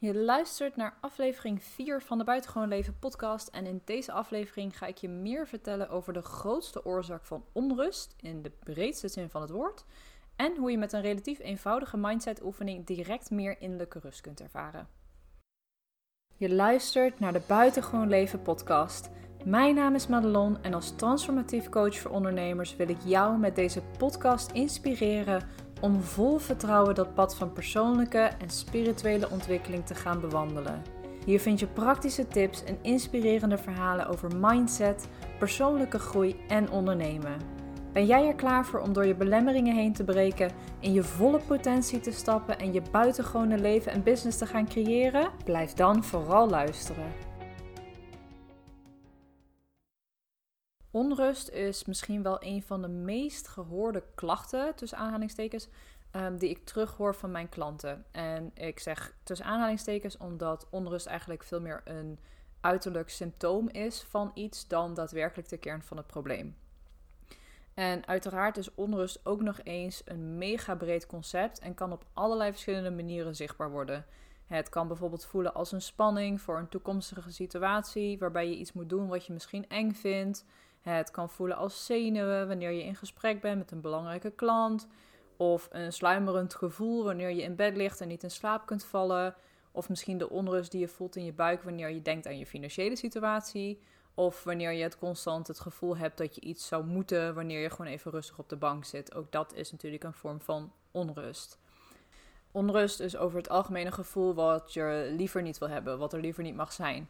Je luistert naar aflevering 4 van de Buitengewoon Leven podcast en in deze aflevering ga ik je meer vertellen over de grootste oorzaak van onrust in de breedste zin van het woord en hoe je met een relatief eenvoudige mindset oefening direct meer innerlijke rust kunt ervaren. Je luistert naar de Buitengewoon Leven podcast. Mijn naam is Madelon en als transformatief coach voor ondernemers wil ik jou met deze podcast inspireren om vol vertrouwen dat pad van persoonlijke en spirituele ontwikkeling te gaan bewandelen. Hier vind je praktische tips en inspirerende verhalen over mindset, persoonlijke groei en ondernemen. Ben jij er klaar voor om door je belemmeringen heen te breken, in je volle potentie te stappen en je buitengewone leven en business te gaan creëren? Blijf dan vooral luisteren. Onrust is misschien wel een van de meest gehoorde klachten, tussen aanhalingstekens, um, die ik terughoor van mijn klanten. En ik zeg tussen aanhalingstekens omdat onrust eigenlijk veel meer een uiterlijk symptoom is van iets dan daadwerkelijk de kern van het probleem. En uiteraard is onrust ook nog eens een mega breed concept en kan op allerlei verschillende manieren zichtbaar worden. Het kan bijvoorbeeld voelen als een spanning voor een toekomstige situatie waarbij je iets moet doen wat je misschien eng vindt. Het kan voelen als zenuwen wanneer je in gesprek bent met een belangrijke klant. Of een sluimerend gevoel wanneer je in bed ligt en niet in slaap kunt vallen. Of misschien de onrust die je voelt in je buik wanneer je denkt aan je financiële situatie. Of wanneer je het constant het gevoel hebt dat je iets zou moeten wanneer je gewoon even rustig op de bank zit. Ook dat is natuurlijk een vorm van onrust. Onrust is over het algemeen een gevoel wat je liever niet wil hebben, wat er liever niet mag zijn.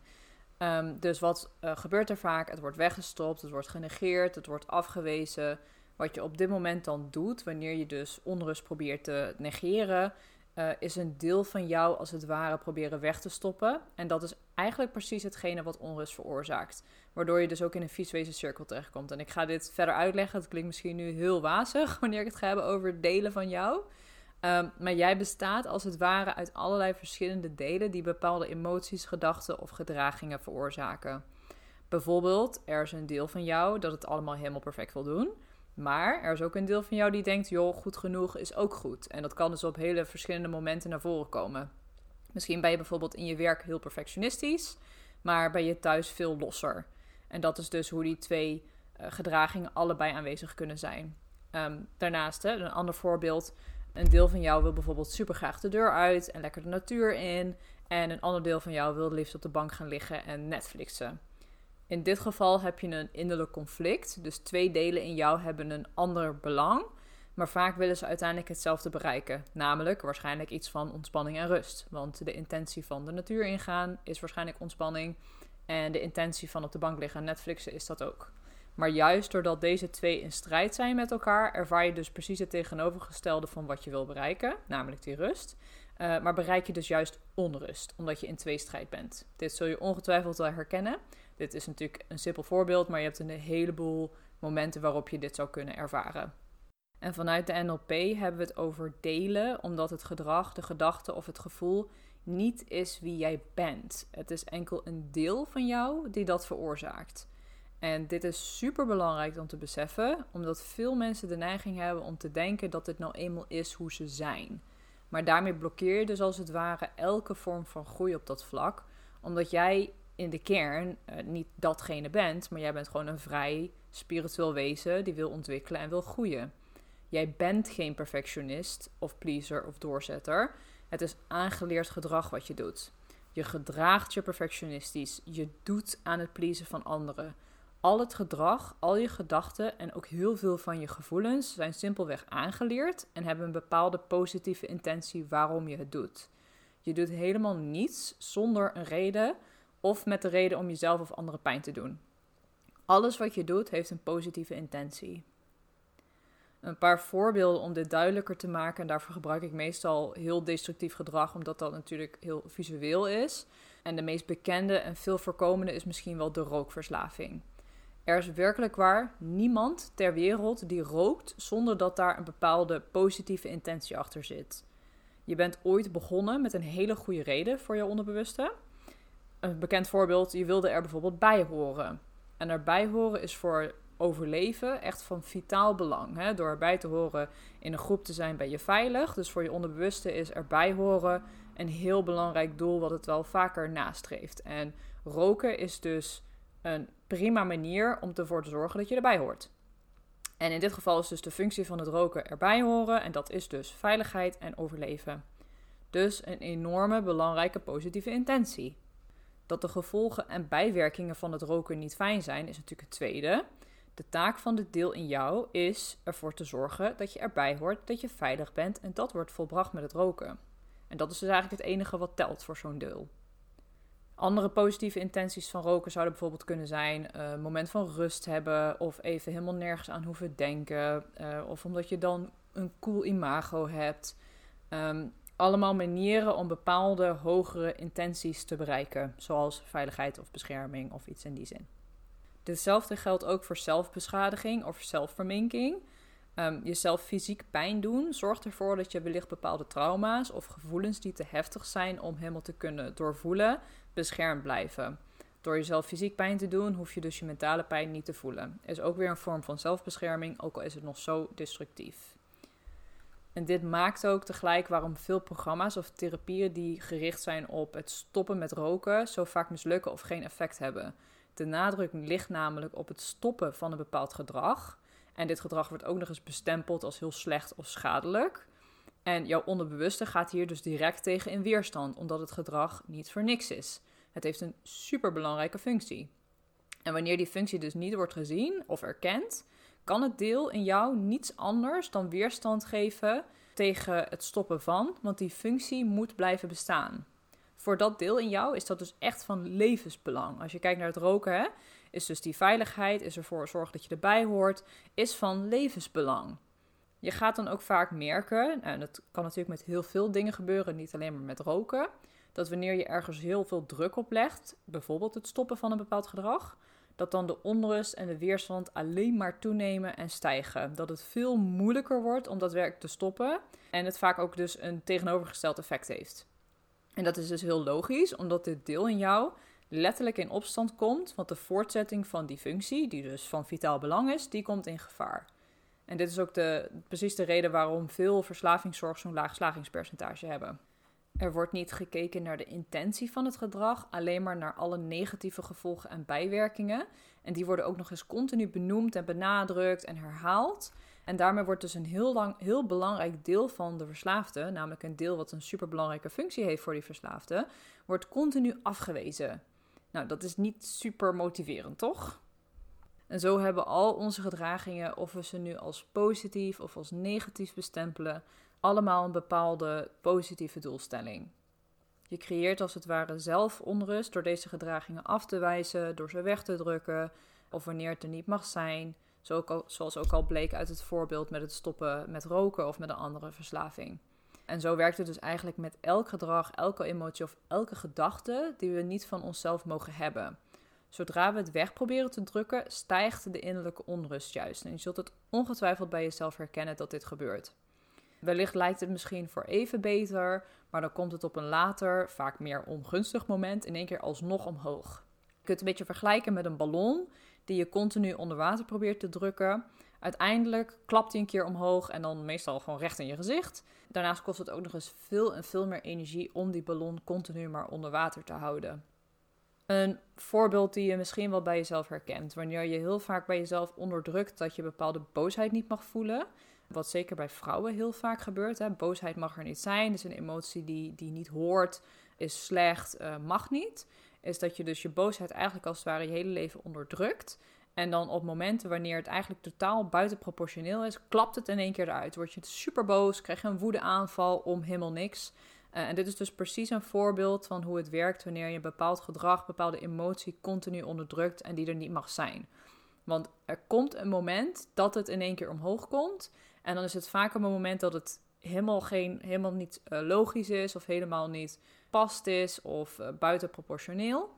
Ehm, dus wat uh, gebeurt er vaak? Het wordt weggestopt, het wordt genegeerd, het wordt afgewezen. Wat je op dit moment dan doet, wanneer je dus onrust probeert te negeren, uh, is een deel van jou als het ware proberen weg te stoppen. En dat is eigenlijk precies hetgene wat onrust veroorzaakt. Waardoor je dus ook in een visuele cirkel terechtkomt. En ik ga dit verder uitleggen. Het klinkt misschien nu heel wazig wanneer ik het ga hebben over delen van jou. Um, maar jij bestaat als het ware uit allerlei verschillende delen die bepaalde emoties, gedachten of gedragingen veroorzaken. Bijvoorbeeld, er is een deel van jou dat het allemaal helemaal perfect wil doen. Maar er is ook een deel van jou die denkt, joh, goed genoeg is ook goed. En dat kan dus op hele verschillende momenten naar voren komen. Misschien ben je bijvoorbeeld in je werk heel perfectionistisch, maar ben je thuis veel losser. En dat is dus hoe die twee uh, gedragingen allebei aanwezig kunnen zijn. Um, daarnaast, hè, een ander voorbeeld. Een deel van jou wil bijvoorbeeld super graag de deur uit en lekker de natuur in. En een ander deel van jou wil liefst op de bank gaan liggen en Netflixen. In dit geval heb je een innerlijk conflict. Dus twee delen in jou hebben een ander belang. Maar vaak willen ze uiteindelijk hetzelfde bereiken. Namelijk waarschijnlijk iets van ontspanning en rust. Want de intentie van de natuur ingaan is waarschijnlijk ontspanning. En de intentie van op de bank liggen en Netflixen is dat ook. Maar juist doordat deze twee in strijd zijn met elkaar, ervaar je dus precies het tegenovergestelde van wat je wil bereiken, namelijk die rust. Uh, maar bereik je dus juist onrust, omdat je in tweestrijd bent. Dit zul je ongetwijfeld wel herkennen. Dit is natuurlijk een simpel voorbeeld, maar je hebt een heleboel momenten waarop je dit zou kunnen ervaren. En vanuit de NLP hebben we het over delen, omdat het gedrag, de gedachte of het gevoel niet is wie jij bent. Het is enkel een deel van jou die dat veroorzaakt. En dit is super belangrijk om te beseffen, omdat veel mensen de neiging hebben om te denken dat dit nou eenmaal is hoe ze zijn. Maar daarmee blokkeer je dus als het ware elke vorm van groei op dat vlak, omdat jij in de kern uh, niet datgene bent, maar jij bent gewoon een vrij spiritueel wezen die wil ontwikkelen en wil groeien. Jij bent geen perfectionist of pleaser of doorzetter. Het is aangeleerd gedrag wat je doet. Je gedraagt je perfectionistisch. Je doet aan het pleasen van anderen. Al het gedrag, al je gedachten en ook heel veel van je gevoelens zijn simpelweg aangeleerd en hebben een bepaalde positieve intentie waarom je het doet. Je doet helemaal niets zonder een reden of met de reden om jezelf of anderen pijn te doen. Alles wat je doet heeft een positieve intentie. Een paar voorbeelden om dit duidelijker te maken. En daarvoor gebruik ik meestal heel destructief gedrag, omdat dat natuurlijk heel visueel is. En de meest bekende en veel voorkomende is misschien wel de rookverslaving. Er is werkelijk waar niemand ter wereld die rookt zonder dat daar een bepaalde positieve intentie achter zit. Je bent ooit begonnen met een hele goede reden voor je onderbewuste. Een bekend voorbeeld, je wilde er bijvoorbeeld bij horen. En erbij horen is voor overleven echt van vitaal belang. Hè? Door erbij te horen in een groep te zijn ben je veilig. Dus voor je onderbewuste is erbij horen een heel belangrijk doel wat het wel vaker nastreeft. En roken is dus een prima manier om ervoor te zorgen dat je erbij hoort. En in dit geval is dus de functie van het roken erbij horen en dat is dus veiligheid en overleven. Dus een enorme belangrijke positieve intentie. Dat de gevolgen en bijwerkingen van het roken niet fijn zijn, is natuurlijk het tweede. De taak van dit deel in jou is ervoor te zorgen dat je erbij hoort, dat je veilig bent en dat wordt volbracht met het roken. En dat is dus eigenlijk het enige wat telt voor zo'n deel. Andere positieve intenties van roken zouden bijvoorbeeld kunnen zijn uh, een moment van rust hebben of even helemaal nergens aan hoeven denken uh, of omdat je dan een cool imago hebt. Um, allemaal manieren om bepaalde hogere intenties te bereiken, zoals veiligheid of bescherming of iets in die zin. Hetzelfde geldt ook voor zelfbeschadiging of zelfverminking. Um, jezelf fysiek pijn doen zorgt ervoor dat je wellicht bepaalde trauma's of gevoelens die te heftig zijn om helemaal te kunnen doorvoelen, beschermd blijven. Door jezelf fysiek pijn te doen, hoef je dus je mentale pijn niet te voelen. Is ook weer een vorm van zelfbescherming, ook al is het nog zo destructief. En dit maakt ook tegelijk waarom veel programma's of therapieën die gericht zijn op het stoppen met roken zo vaak mislukken of geen effect hebben. De nadruk ligt namelijk op het stoppen van een bepaald gedrag. En dit gedrag wordt ook nog eens bestempeld als heel slecht of schadelijk. En jouw onderbewuste gaat hier dus direct tegen in weerstand, omdat het gedrag niet voor niks is. Het heeft een superbelangrijke functie. En wanneer die functie dus niet wordt gezien of erkend, kan het deel in jou niets anders dan weerstand geven tegen het stoppen van, want die functie moet blijven bestaan. Voor dat deel in jou is dat dus echt van levensbelang. Als je kijkt naar het roken, hè, is dus die veiligheid, is ervoor zorgen dat je erbij hoort, is van levensbelang. Je gaat dan ook vaak merken, en dat kan natuurlijk met heel veel dingen gebeuren, niet alleen maar met roken, dat wanneer je ergens heel veel druk op legt, bijvoorbeeld het stoppen van een bepaald gedrag, dat dan de onrust en de weerstand alleen maar toenemen en stijgen. Dat het veel moeilijker wordt om dat werk te stoppen en het vaak ook dus een tegenovergesteld effect heeft. En dat is dus heel logisch, omdat dit deel in jou letterlijk in opstand komt, want de voortzetting van die functie, die dus van vitaal belang is, die komt in gevaar. En dit is ook de, precies de reden waarom veel verslavingszorg zo'n laag slagingspercentage hebben. Er wordt niet gekeken naar de intentie van het gedrag, alleen maar naar alle negatieve gevolgen en bijwerkingen. En die worden ook nog eens continu benoemd en benadrukt en herhaald. En daarmee wordt dus een heel, lang, heel belangrijk deel van de verslaafde, namelijk een deel wat een superbelangrijke functie heeft voor die verslaafde, wordt continu afgewezen. Nou, dat is niet super motiverend, toch? En zo hebben al onze gedragingen, of we ze nu als positief of als negatief bestempelen, allemaal een bepaalde positieve doelstelling. Je creëert als het ware zelf onrust door deze gedragingen af te wijzen, door ze weg te drukken, of wanneer het er niet mag zijn, zoals ook al bleek uit het voorbeeld met het stoppen met roken of met een andere verslaving. En zo werkt het dus eigenlijk met elk gedrag, elke emotie of elke gedachte die we niet van onszelf mogen hebben. Zodra we het weg proberen te drukken, stijgt de innerlijke onrust juist. En je zult het ongetwijfeld bij jezelf herkennen dat dit gebeurt. Wellicht lijkt het misschien voor even beter, maar dan komt het op een later, vaak meer ongunstig moment in één keer alsnog omhoog. Je kunt het een beetje vergelijken met een ballon die je continu onder water probeert te drukken. Uiteindelijk klapt hij een keer omhoog en dan meestal gewoon recht in je gezicht. Daarnaast kost het ook nog eens veel en veel meer energie om die ballon continu maar onder water te houden. Een voorbeeld die je misschien wel bij jezelf herkent. Wanneer je heel vaak bij jezelf onderdrukt dat je bepaalde boosheid niet mag voelen. Wat zeker bij vrouwen heel vaak gebeurt. Hè. Boosheid mag er niet zijn. Is een emotie die, die niet hoort, is slecht, uh, mag niet. Is dat je dus je boosheid eigenlijk als het ware je hele leven onderdrukt. En dan op momenten wanneer het eigenlijk totaal buitenproportioneel is, klapt het in één keer eruit. Word je super boos, krijg je een woedeaanval om helemaal niks. Uh, en dit is dus precies een voorbeeld van hoe het werkt wanneer je bepaald gedrag, bepaalde emotie continu onderdrukt en die er niet mag zijn. Want er komt een moment dat het in één keer omhoog komt. En dan is het vaak een moment dat het helemaal, geen, helemaal niet uh, logisch is of helemaal niet past is of uh, buitenproportioneel.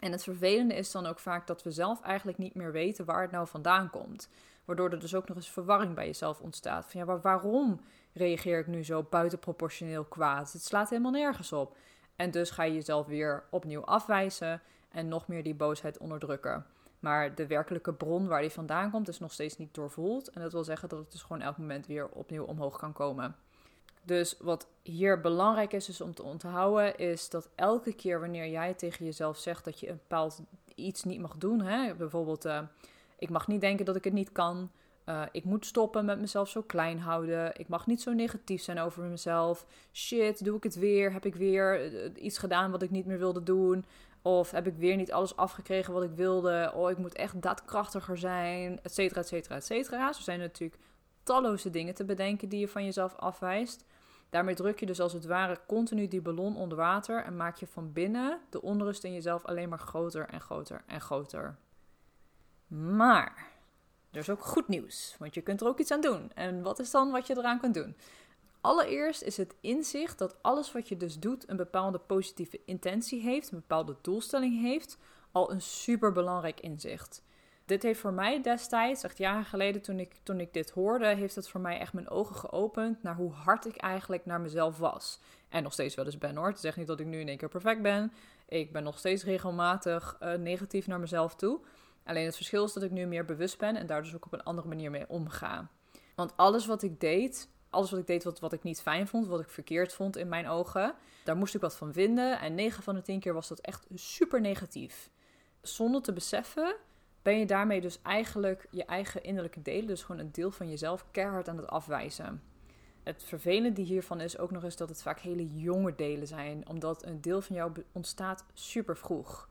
En het vervelende is dan ook vaak dat we zelf eigenlijk niet meer weten waar het nou vandaan komt. Waardoor er dus ook nog eens verwarring bij jezelf ontstaat. Van ja, maar waarom reageer ik nu zo buitenproportioneel kwaad? Het slaat helemaal nergens op. En dus ga je jezelf weer opnieuw afwijzen en nog meer die boosheid onderdrukken. Maar de werkelijke bron waar die vandaan komt, is nog steeds niet doorvoeld. En dat wil zeggen dat het dus gewoon elk moment weer opnieuw omhoog kan komen. Dus wat hier belangrijk is, is om te onthouden, is dat elke keer wanneer jij tegen jezelf zegt dat je een bepaald iets niet mag doen, hè, bijvoorbeeld uh, ik mag niet denken dat ik het niet kan, uh, ik moet stoppen met mezelf zo klein houden, ik mag niet zo negatief zijn over mezelf, shit, doe ik het weer, heb ik weer iets gedaan wat ik niet meer wilde doen, of heb ik weer niet alles afgekregen wat ik wilde, oh ik moet echt daadkrachtiger zijn, et cetera, et cetera, et cetera. Zo zijn natuurlijk talloze dingen te bedenken die je van jezelf afwijst. Daarmee druk je dus als het ware continu die ballon onder water en maak je van binnen de onrust in jezelf alleen maar groter en groter en groter. Maar er is ook goed nieuws, want je kunt er ook iets aan doen. En wat is dan wat je eraan kunt doen? Allereerst is het inzicht dat alles wat je dus doet een bepaalde positieve intentie heeft, een bepaalde doelstelling heeft, al een super belangrijk inzicht. Dit heeft voor mij destijds, echt jaren geleden toen ik, toen ik dit hoorde, heeft het voor mij echt mijn ogen geopend naar hoe hard ik eigenlijk naar mezelf was. En nog steeds wel eens ben hoor. Het zegt niet dat ik nu in één keer perfect ben. Ik ben nog steeds regelmatig uh, negatief naar mezelf toe. Alleen het verschil is dat ik nu meer bewust ben en daar dus ook op een andere manier mee omga. Want alles wat ik deed, alles wat ik deed wat, wat ik niet fijn vond, wat ik verkeerd vond in mijn ogen, daar moest ik wat van vinden. En 9 van de 10 keer was dat echt super negatief. Zonder te beseffen ben je daarmee dus eigenlijk je eigen innerlijke delen, dus gewoon een deel van jezelf, keihard aan het afwijzen. Het vervelende hiervan is ook nog eens dat het vaak hele jonge delen zijn, omdat een deel van jou ontstaat super vroeg.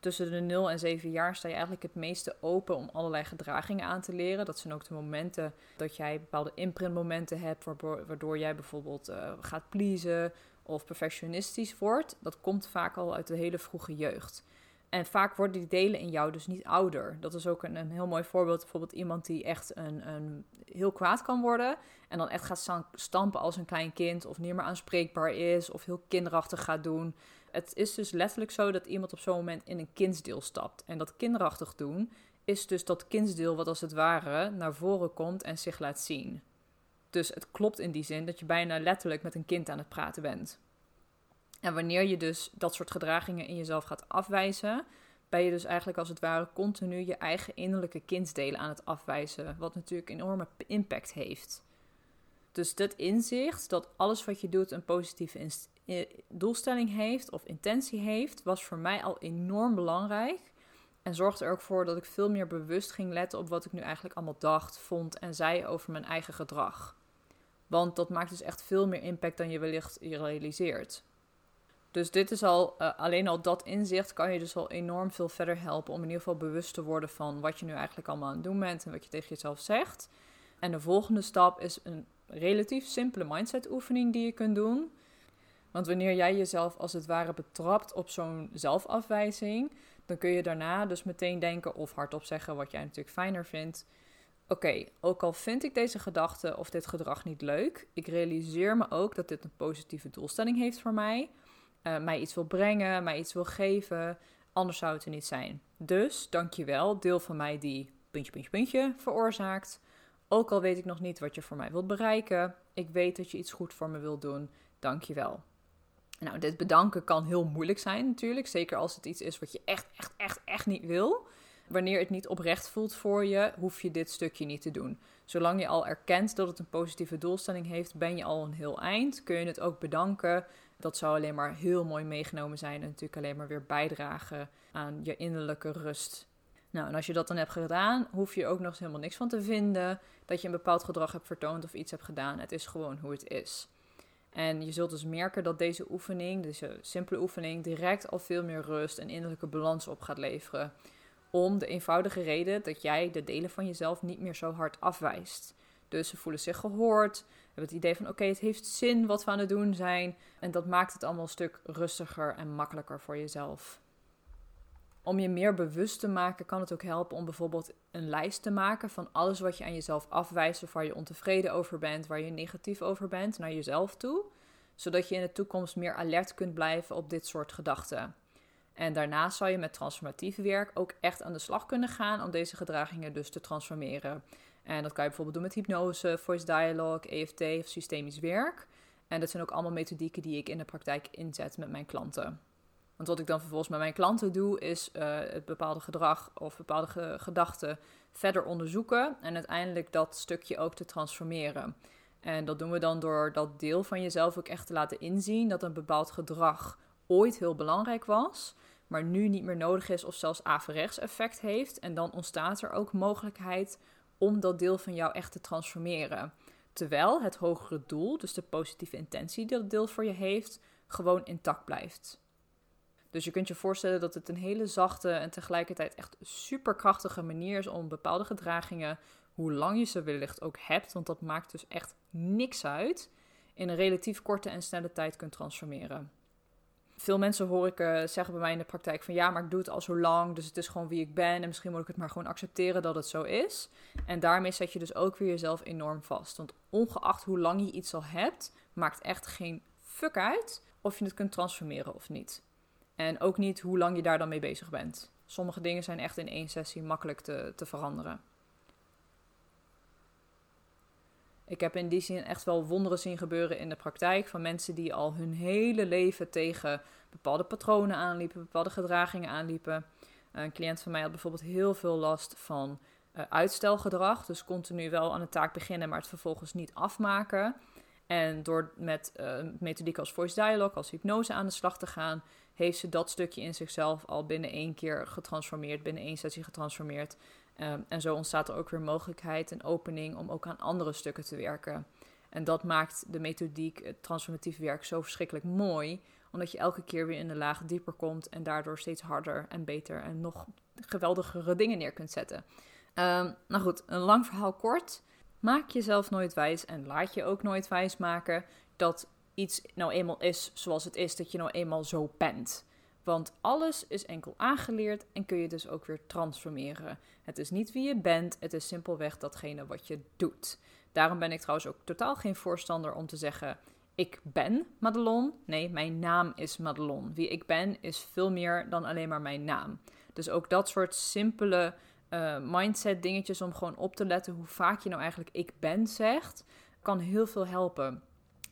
Tussen de 0 en 7 jaar sta je eigenlijk het meeste open om allerlei gedragingen aan te leren. Dat zijn ook de momenten dat jij bepaalde imprintmomenten hebt, waardoor, jij bijvoorbeeld uh, gaat pleasen of perfectionistisch wordt. Dat komt vaak al uit de hele vroege jeugd. En vaak worden die delen in jou dus niet ouder. Dat is ook een, een heel mooi voorbeeld. Bijvoorbeeld iemand die echt een, een heel kwaad kan worden. En dan echt gaat stampen als een klein kind. Of niet meer aanspreekbaar is. Of heel kinderachtig gaat doen. Het is dus letterlijk zo dat iemand op zo'n moment in een kindsdeel stapt. En dat kinderachtig doen is dus dat kindsdeel wat als het ware naar voren komt en zich laat zien. Dus het klopt in die zin dat je bijna letterlijk met een kind aan het praten bent. En wanneer je dus dat soort gedragingen in jezelf gaat afwijzen, ben je dus eigenlijk als het ware continu je eigen innerlijke kindsdelen aan het afwijzen. Wat natuurlijk een enorme impact heeft. Dus dat inzicht dat alles wat je doet een positieve doelstelling heeft of intentie heeft, was voor mij al enorm belangrijk. En zorgde er ook voor dat ik veel meer bewust ging letten op wat ik nu eigenlijk allemaal dacht, vond en zei over mijn eigen gedrag. Want dat maakt dus echt veel meer impact dan je wellicht realiseert. Dus dit is al, uh, alleen al dat inzicht kan je dus al enorm veel verder helpen om in ieder geval bewust te worden van wat je nu eigenlijk allemaal aan het doen bent en wat je tegen jezelf zegt. En de volgende stap is een relatief simpele mindset oefening die je kunt doen. Want wanneer jij jezelf als het ware betrapt op zo'n zelfafwijzing, dan kun je daarna dus meteen denken of hardop zeggen wat jij natuurlijk fijner vindt. Oké, ook al vind ik deze gedachte of dit gedrag niet leuk, ik realiseer me ook dat dit een positieve doelstelling heeft voor mij uh, mij iets wil brengen, mij iets wil geven. Anders zou het er niet zijn. Dus, dankjewel, deel van mij die puntje, puntje, puntje veroorzaakt. Ook al weet ik nog niet wat je voor mij wilt bereiken. Ik weet dat je iets goed voor me wilt doen. Dankjewel. Nou, dit bedanken kan heel moeilijk zijn natuurlijk. Zeker als het iets is wat je echt, echt, echt, echt niet wil. Wanneer het niet oprecht voelt voor je, hoef je dit stukje niet te doen. Zolang je al erkent dat het een positieve doelstelling heeft, ben je al een heel eind. Kun je het ook bedanken. Dat zou alleen maar heel mooi meegenomen zijn en natuurlijk alleen maar weer bijdragen aan je innerlijke rust. Nou, en als je dat dan hebt gedaan, hoef je ook nog helemaal niks van te vinden dat je een bepaald gedrag hebt vertoond of iets hebt gedaan. Het is gewoon hoe het is. En je zult dus merken dat deze oefening, deze simpele oefening, direct al veel meer rust en innerlijke balans op gaat leveren. Om de eenvoudige reden dat jij de delen van jezelf niet meer zo hard afwijst. Dus ze voelen zich gehoord, hebben het idee van oké, het heeft zin wat we aan het doen zijn. En dat maakt het allemaal een stuk rustiger en makkelijker voor jezelf. Om je meer bewust te maken kan het ook helpen om bijvoorbeeld een lijst te maken van alles wat je aan jezelf afwijst of waar je ontevreden over bent, waar je negatief over bent, naar jezelf toe. Zodat je in de toekomst meer alert kunt blijven op dit soort gedachten. En daarnaast zal je met transformatief werk ook echt aan de slag kunnen gaan om deze gedragingen dus te transformeren. En dat kan je bijvoorbeeld doen met hypnose, voice dialogue, EFT of systemisch werk. En dat zijn ook allemaal methodieken die ik in de praktijk inzet met mijn klanten. Want wat ik dan vervolgens met mijn klanten doe, is uh, het bepaalde gedrag of bepaalde gedachten verder onderzoeken en uiteindelijk dat stukje ook te transformeren. En dat doen we dan door dat deel van jezelf ook echt te laten inzien dat een bepaald gedrag ooit heel belangrijk was, maar nu niet meer nodig is of zelfs averechts effect heeft. En dan ontstaat er ook mogelijkheid om dat deel van jou echt te transformeren. Terwijl het hogere doel, dus de positieve intentie die dat deel voor je heeft, gewoon intact blijft. Dus je kunt je voorstellen dat het een hele zachte en tegelijkertijd echt superkrachtige manier is om bepaalde gedragingen, hoe lang je ze wellicht ook hebt, want dat maakt dus echt niks uit, in een relatief korte en snelle tijd kunt transformeren. Veel mensen hoor ik uh, zeggen bij mij in de praktijk van ja, maar ik doe het al zo lang, dus het is gewoon wie ik ben en misschien moet ik het maar gewoon accepteren dat het zo is. En daarmee zet je dus ook weer jezelf enorm vast. Want ongeacht hoe lang je iets al hebt, maakt echt geen fuck uit of je het kunt transformeren of niet. En ook niet hoe lang je daar dan mee bezig bent. Sommige dingen zijn echt in één sessie makkelijk te, te veranderen. Ik heb in die zin echt wel wonderen zien gebeuren in de praktijk van mensen die al hun hele leven tegen bepaalde patronen aanliepen, bepaalde gedragingen aanliepen. Een cliënt van mij had bijvoorbeeld heel veel last van uh, uitstelgedrag, dus continu wel aan een taak beginnen, maar het vervolgens niet afmaken. En door met uh, methodiek als voice dialogue, als hypnose aan de slag te gaan, heeft ze dat stukje in zichzelf al binnen één keer getransformeerd, binnen één sessie getransformeerd. Um, en zo ontstaat er ook weer mogelijkheid en opening om ook aan andere stukken te werken. En dat maakt de methodiek, het transformatief werk, zo verschrikkelijk mooi. Omdat je elke keer weer in de laag dieper komt en daardoor steeds harder en beter en nog geweldigere dingen neer kunt zetten. Um, nou goed, een lang verhaal kort. Maak jezelf nooit wijs en laat je ook nooit wijs maken dat iets nou eenmaal is zoals het is, dat je nou eenmaal zo bent. Want alles is enkel aangeleerd en kun je dus ook weer transformeren. Het is niet wie je bent, het is simpelweg datgene wat je doet. Daarom ben ik trouwens ook totaal geen voorstander om te zeggen: ik ben Madelon. Nee, mijn naam is Madelon. Wie ik ben is veel meer dan alleen maar mijn naam. Dus ook dat soort simpele uh, mindset dingetjes om gewoon op te letten hoe vaak je nou eigenlijk ik ben zegt, kan heel veel helpen.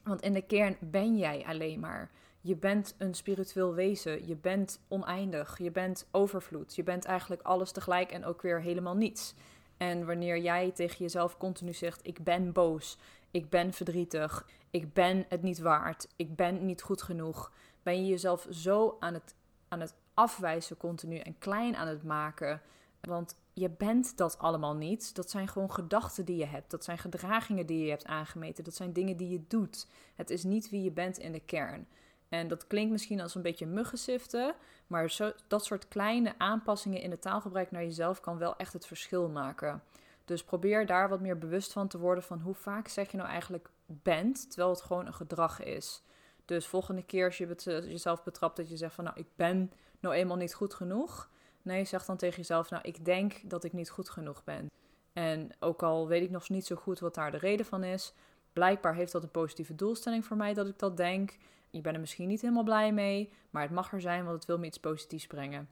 Want in de kern ben jij alleen maar. Je bent een spiritueel wezen. Je bent oneindig. Je bent overvloed. Je bent eigenlijk alles tegelijk en ook weer helemaal niets. En wanneer jij tegen jezelf continu zegt: Ik ben boos, ik ben verdrietig, ik ben het niet waard, ik ben niet goed genoeg, ben je jezelf zo aan het, aan het afwijzen continu en klein aan het maken. Want je bent dat allemaal niet. Dat zijn gewoon gedachten die je hebt. Dat zijn gedragingen die je hebt aangemeten. Dat zijn dingen die je doet. Het is niet wie je bent in de kern. En dat klinkt misschien als een beetje muggensiften, maar zo, dat soort kleine aanpassingen in het taalgebruik naar jezelf kan wel echt het verschil maken. Dus probeer daar wat meer bewust van te worden van hoe vaak zeg je nou eigenlijk bent, terwijl het gewoon een gedrag is. Dus volgende keer als je jezelf betrapt dat je zegt van nou ik ben nou eenmaal niet goed genoeg. Nee, zeg dan tegen jezelf nou ik denk dat ik niet goed genoeg ben. En ook al weet ik nog niet zo goed wat daar de reden van is, blijkbaar heeft dat een positieve doelstelling voor mij dat ik dat denk. Je bent er misschien niet helemaal blij mee, maar het mag er zijn, want het wil me iets positiefs brengen.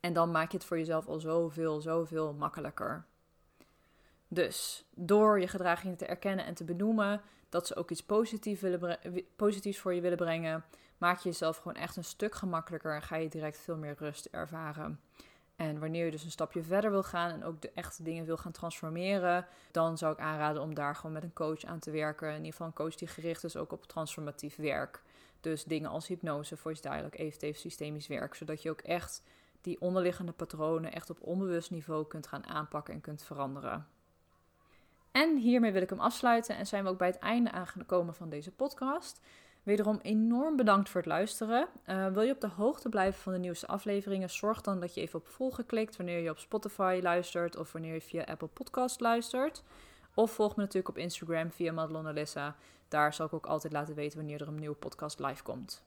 En dan maak je het voor jezelf al zoveel, zoveel makkelijker. Dus door je gedragingen te erkennen en te benoemen dat ze ook iets positiefs, willen positiefs voor je willen brengen, maak je jezelf gewoon echt een stuk gemakkelijker en ga je direct veel meer rust ervaren. En wanneer je dus een stapje verder wil gaan en ook de echte dingen wil gaan transformeren, dan zou ik aanraden om daar gewoon met een coach aan te werken. In ieder geval een coach die gericht is ook op transformatief werk. Dus dingen als hypnose, voice dialogue, EFT, systemisch werk. Zodat je ook echt die onderliggende patronen echt op onbewust niveau kunt gaan aanpakken en kunt veranderen. En hiermee wil ik hem afsluiten en zijn we ook bij het einde aangekomen van deze podcast. Wederom enorm bedankt voor het luisteren. Uh, wil je op de hoogte blijven van de nieuwste afleveringen? Zorg dan dat je even op volgen klikt wanneer je op Spotify luistert of wanneer je via Apple Podcast luistert. Of volg me natuurlijk op Instagram via Madelon Alissa. Daar zal ik ook altijd laten weten wanneer er een nieuwe podcast live komt.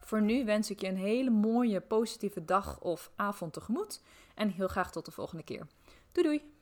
Voor nu wens ik je een hele mooie, positieve dag of avond tegemoet. En heel graag tot de volgende keer. Doei doei!